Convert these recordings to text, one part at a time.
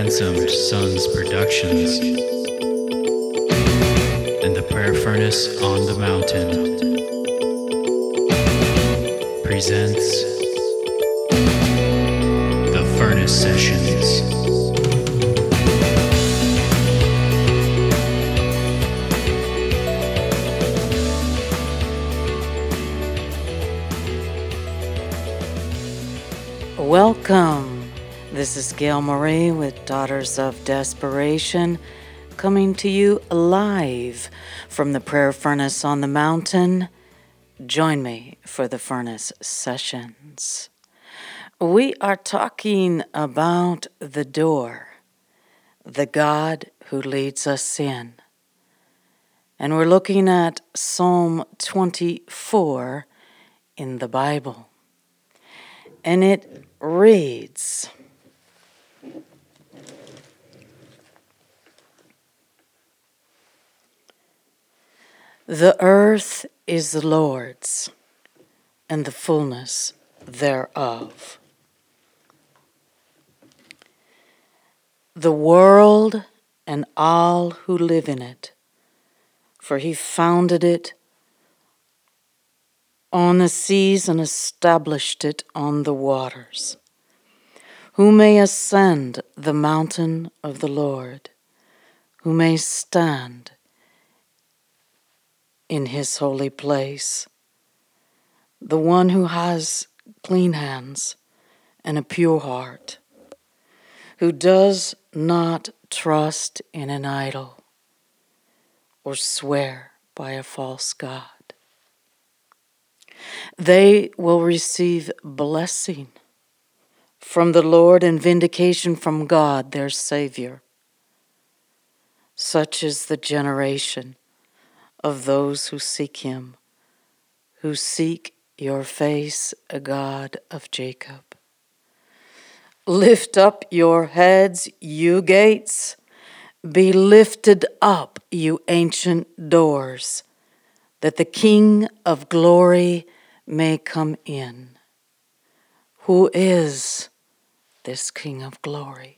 Ransomed Sons Productions and the Prayer Furnace on the Mountain presents the Furnace Sessions. Welcome. This is Gail Marie with Daughters of Desperation coming to you live from the Prayer Furnace on the Mountain. Join me for the Furnace Sessions. We are talking about the door, the God who leads us in. And we're looking at Psalm 24 in the Bible and it reads The earth is the Lord's, and the fullness thereof. The world and all who live in it, for he founded it on the seas and established it on the waters. Who may ascend the mountain of the Lord? Who may stand in his holy place? The one who has clean hands and a pure heart, who does not trust in an idol or swear by a false God. They will receive blessing from the Lord and vindication from God, their Savior. Such is the generation of those who seek Him, who seek your face, a God of Jacob. Lift up your heads, you gates. Be lifted up, you ancient doors, that the King of glory may come in. Who is this King of glory?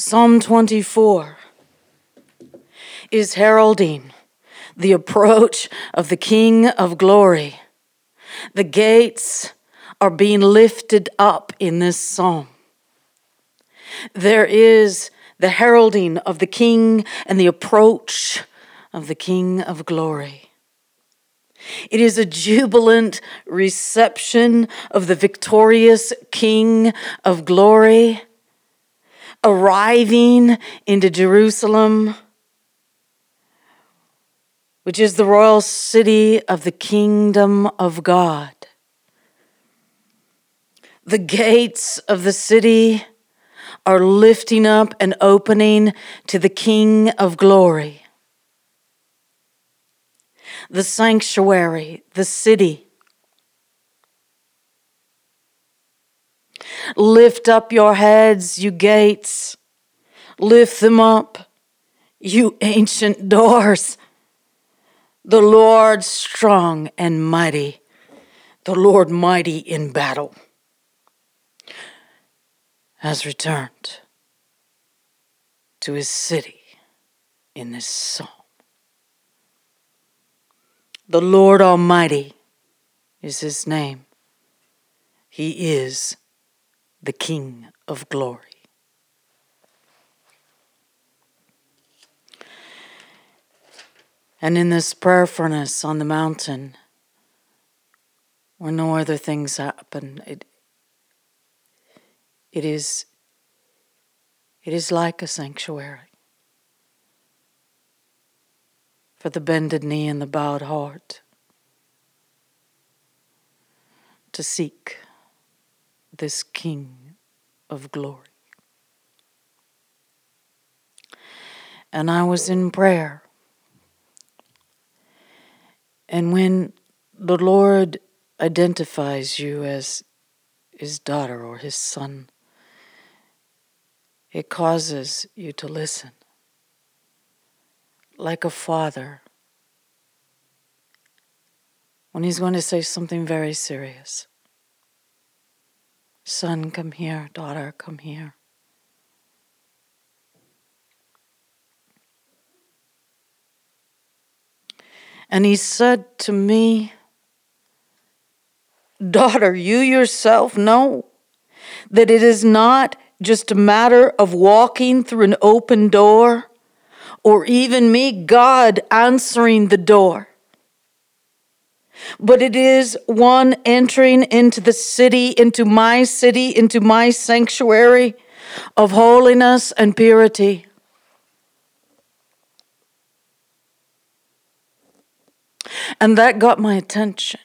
Psalm 24 is heralding the approach of the King of glory. The gates are being lifted up in this psalm. There is the heralding of the King and the approach of the King of glory. It is a jubilant reception of the victorious King of glory arriving into Jerusalem, which is the royal city of the kingdom of God. The gates of the city are lifting up and opening to the King of glory the sanctuary, the city. Lift up your heads, you gates. Lift them up, you ancient doors. The Lord strong and mighty, the Lord mighty in battle, has returned to his city in this song. The Lord Almighty is his name. He is the King of glory. And in this prayer furnace on the mountain, where no other things happen, it, it is it is like a sanctuary. for the bended knee and the bowed heart to seek this King of glory. and I was in prayer. And when the Lord identifies you as his daughter or his son, it causes you to listen like a father when he's going to say something very serious. Son, come here. Daughter, come here. And he said to me, Daughter, you yourself know that it is not just a matter of walking through an open door or even me, God, answering the door. But it is one entering into the city, into my city, into my sanctuary of holiness and purity. And that got my attention.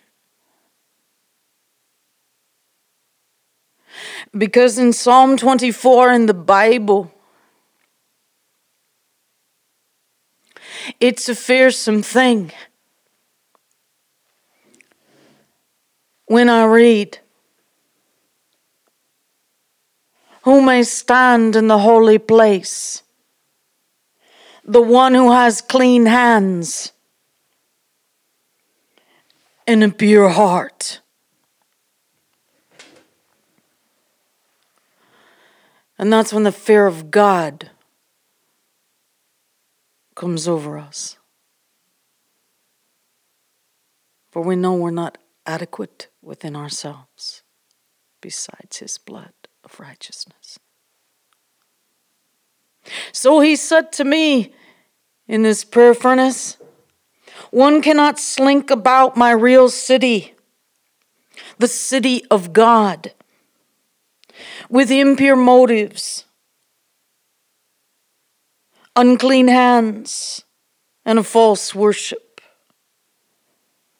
Because in Psalm 24 in the Bible, it's a fearsome thing. When I read, Who may stand in the holy place? The one who has clean hands and a pure heart. And that's when the fear of God comes over us. For we know we're not adequate within ourselves besides his blood of righteousness. So he said to me in this prayer furnace, one cannot slink about my real city, the city of God, with impure motives, unclean hands, and a false worship.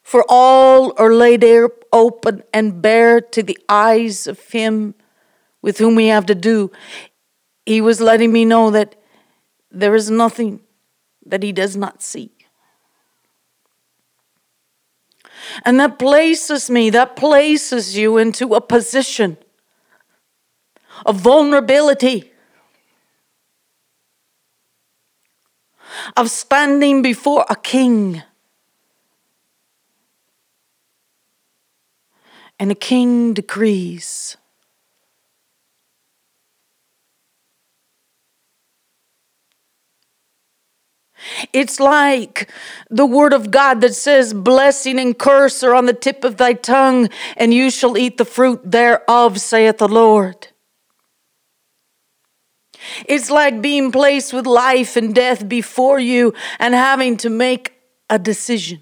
For all are laid open and bare to the eyes of Him with whom we have to do. He was letting me know that there is nothing that He does not see. And that places me, that places you into a position of vulnerability, of standing before a king. And a king decrees It's like the word of God that says, Blessing and curse are on the tip of thy tongue, and you shall eat the fruit thereof, saith the Lord. It's like being placed with life and death before you and having to make a decision.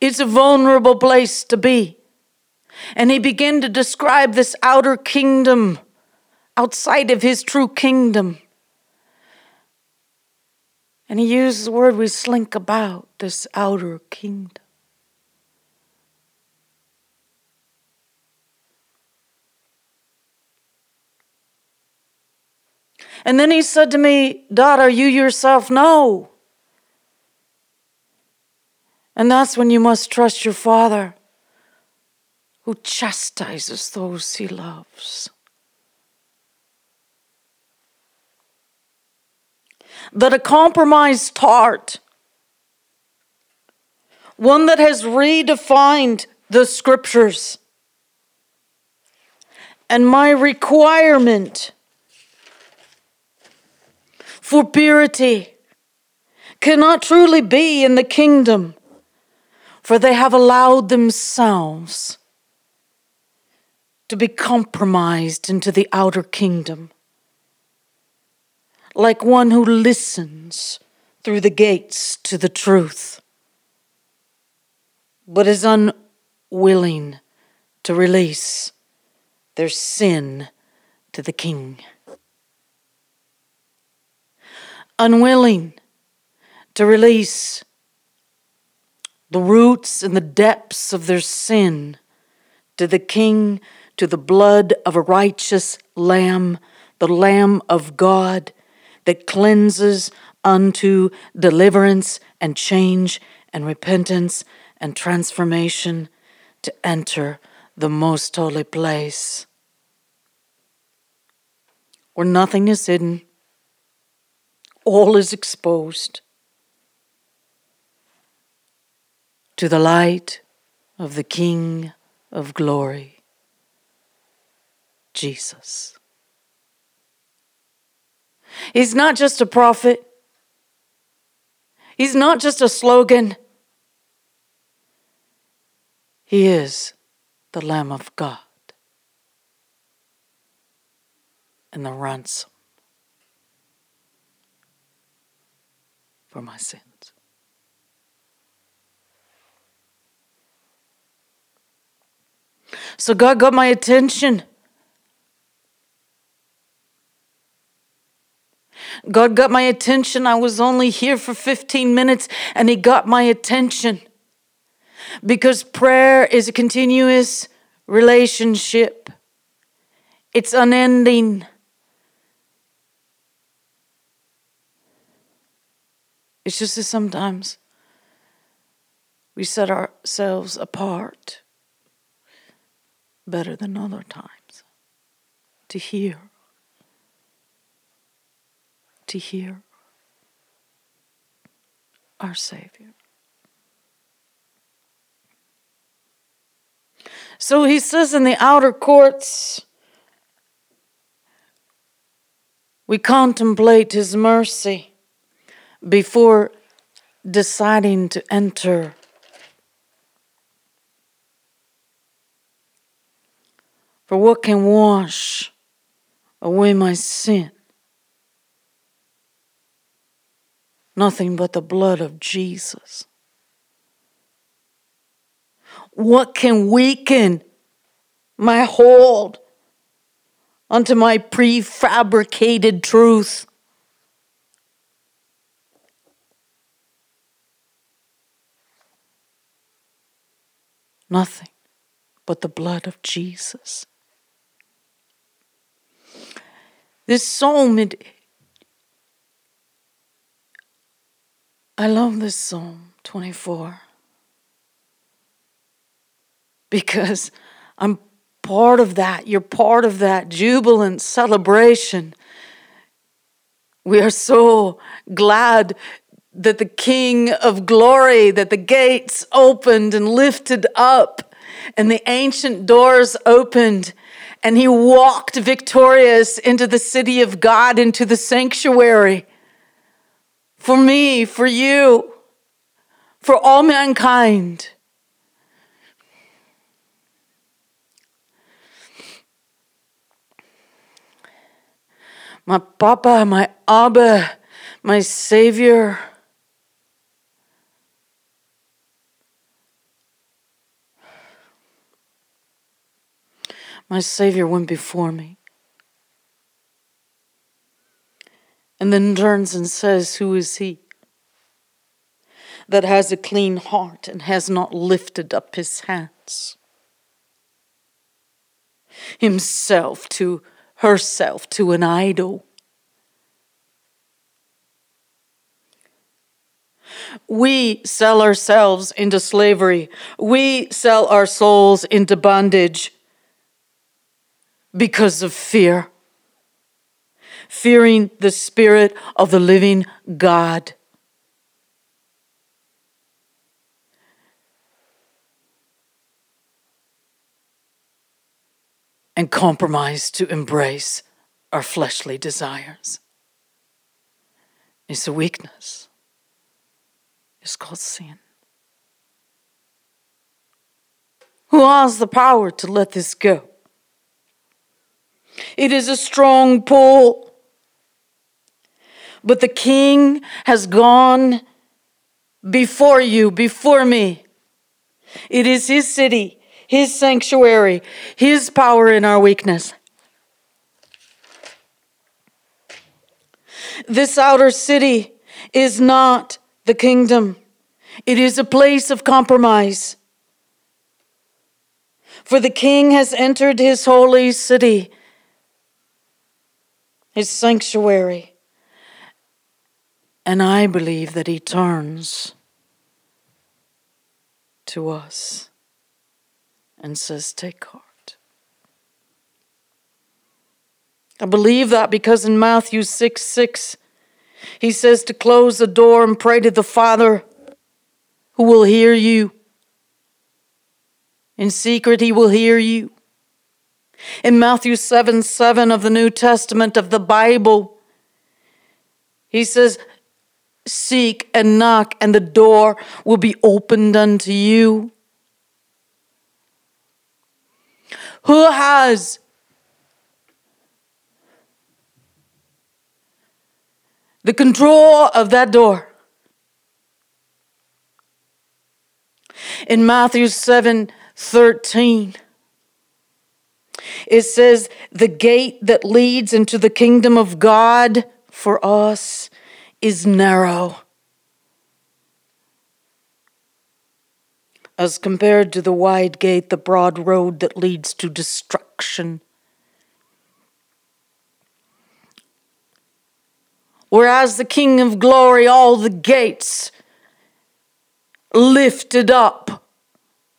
It's a vulnerable place to be. And he began to describe this outer kingdom outside of his true kingdom. And he used the word we slink about this outer kingdom. And then he said to me, Daughter, you yourself know. And that's when you must trust your Father who chastises those he loves. that a compromised heart, one that has redefined the scriptures, and my requirement for purity cannot truly be in the kingdom, for they have allowed themselves to be compromised into the outer kingdom like one who listens through the gates to the truth, but is unwilling to release their sin to the King. Unwilling to release the roots and the depths of their sin to the King, to the blood of a righteous Lamb, the Lamb of God that cleanses unto deliverance and change and repentance and transformation to enter the most holy place where nothing is hidden, all is exposed to the light of the King of glory, Jesus. He's not just a prophet. He's not just a slogan. He is the Lamb of God and the ransom for my sins. So God got my attention. God got my attention. I was only here for 15 minutes and He got my attention. Because prayer is a continuous relationship, it's unending. It's just that sometimes we set ourselves apart better than other times to hear to hear our Savior. So he says in the outer courts, we contemplate his mercy before deciding to enter. For what can wash away my sin? Nothing but the blood of Jesus. What can weaken my hold onto my prefabricated truth? Nothing but the blood of Jesus. This psalm, I love this Psalm 24 because I'm part of that. You're part of that jubilant celebration. We are so glad that the King of glory, that the gates opened and lifted up, and the ancient doors opened, and he walked victorious into the city of God, into the sanctuary for me, for you, for all mankind. My Papa, my Abba, my Savior. My Savior went before me. and then turns and says, Who is he? That has a clean heart and has not lifted up his hands. Himself to herself to an idol. We sell ourselves into slavery. We sell our souls into bondage because of fear fearing the Spirit of the living God. And compromise to embrace our fleshly desires. It's a weakness. It's called sin. Who has the power to let this go? It is a strong pull. But the king has gone before you, before me. It is his city, his sanctuary, his power in our weakness. This outer city is not the kingdom, it is a place of compromise. For the king has entered his holy city, his sanctuary And I believe that He turns to us and says, Take heart. I believe that because in Matthew 6 6, He says to close the door and pray to the Father who will hear you. In secret, He will hear you. In Matthew 7 7 of the New Testament of the Bible, he says, Seek and knock, and the door will be opened unto you. Who has the control of that door? In Matthew 7 13, it says, The gate that leads into the kingdom of God for us is narrow. As compared to the wide gate, the broad road that leads to destruction. Whereas the King of glory, all the gates lifted up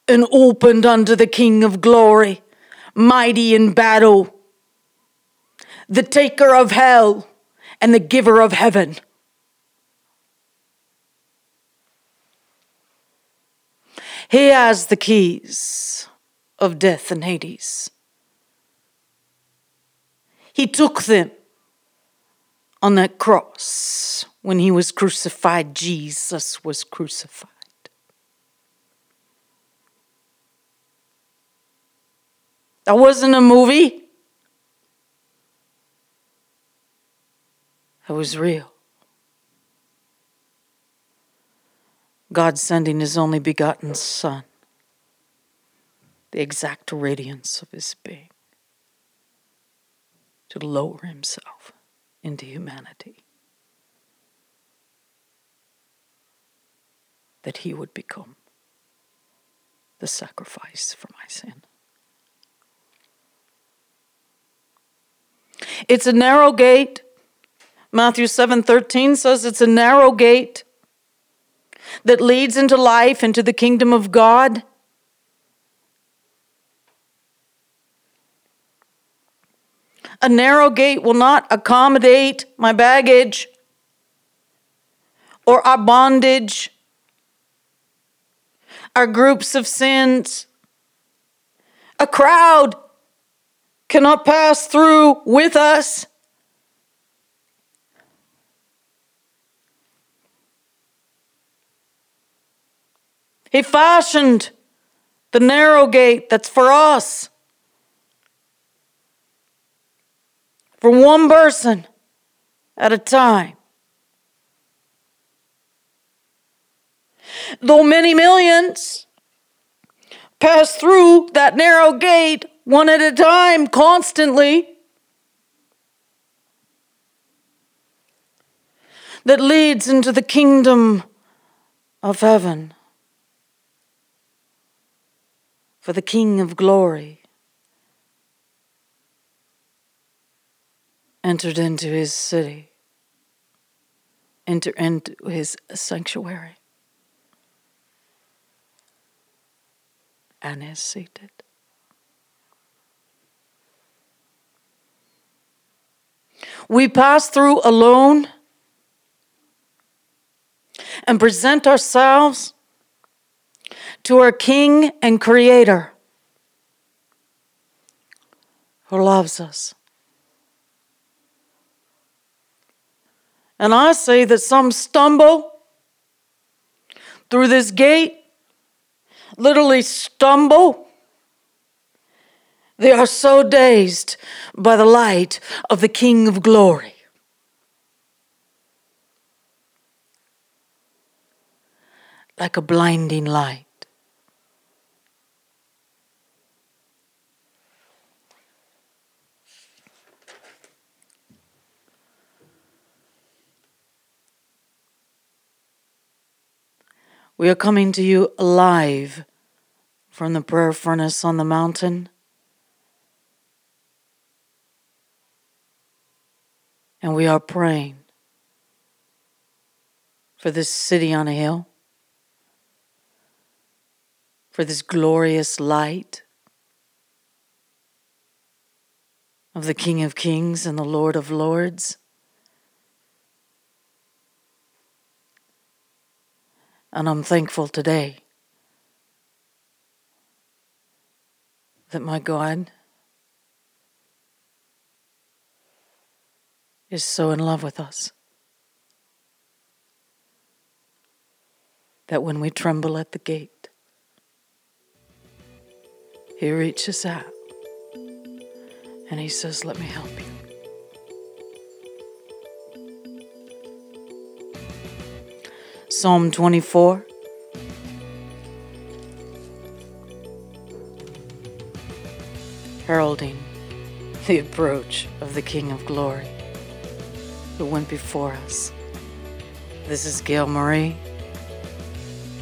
and opened unto the King of glory mighty in battle, the taker of hell, and the giver of heaven. He has the keys of death and Hades. He took them on that cross when he was crucified. Jesus was crucified. That wasn't a movie. That was real. God sending his only begotten Son, the exact radiance of his being, to lower himself into humanity, that he would become the sacrifice for my sin. It's a narrow gate. Matthew 7:13 says it's a narrow gate that leads into life, into the kingdom of God. A narrow gate will not accommodate my baggage or our bondage, our groups of sins. A crowd cannot pass through with us. He fashioned the narrow gate that's for us. For one person at a time. Though many millions pass through that narrow gate one at a time, constantly, that leads into the kingdom of heaven. For the King of glory entered into his city, entered into his sanctuary, and is seated. We pass through alone and present ourselves to our King and Creator who loves us. And I say that some stumble through this gate, literally stumble they are so dazed by the light of the King of glory. Like a blinding light. We are coming to you alive from the prayer furnace on the mountain. And we are praying for this city on a hill, for this glorious light of the King of Kings and the Lord of Lords. And I'm thankful today that my God is so in love with us that when we tremble at the gate, He reaches out and He says, Let me help you. Psalm 24. Heralding the approach of the King of Glory who went before us. This is Gail Marie,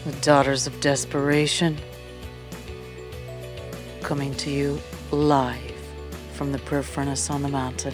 the Daughters of Desperation, coming to you live from the prayer furnace on the mountain.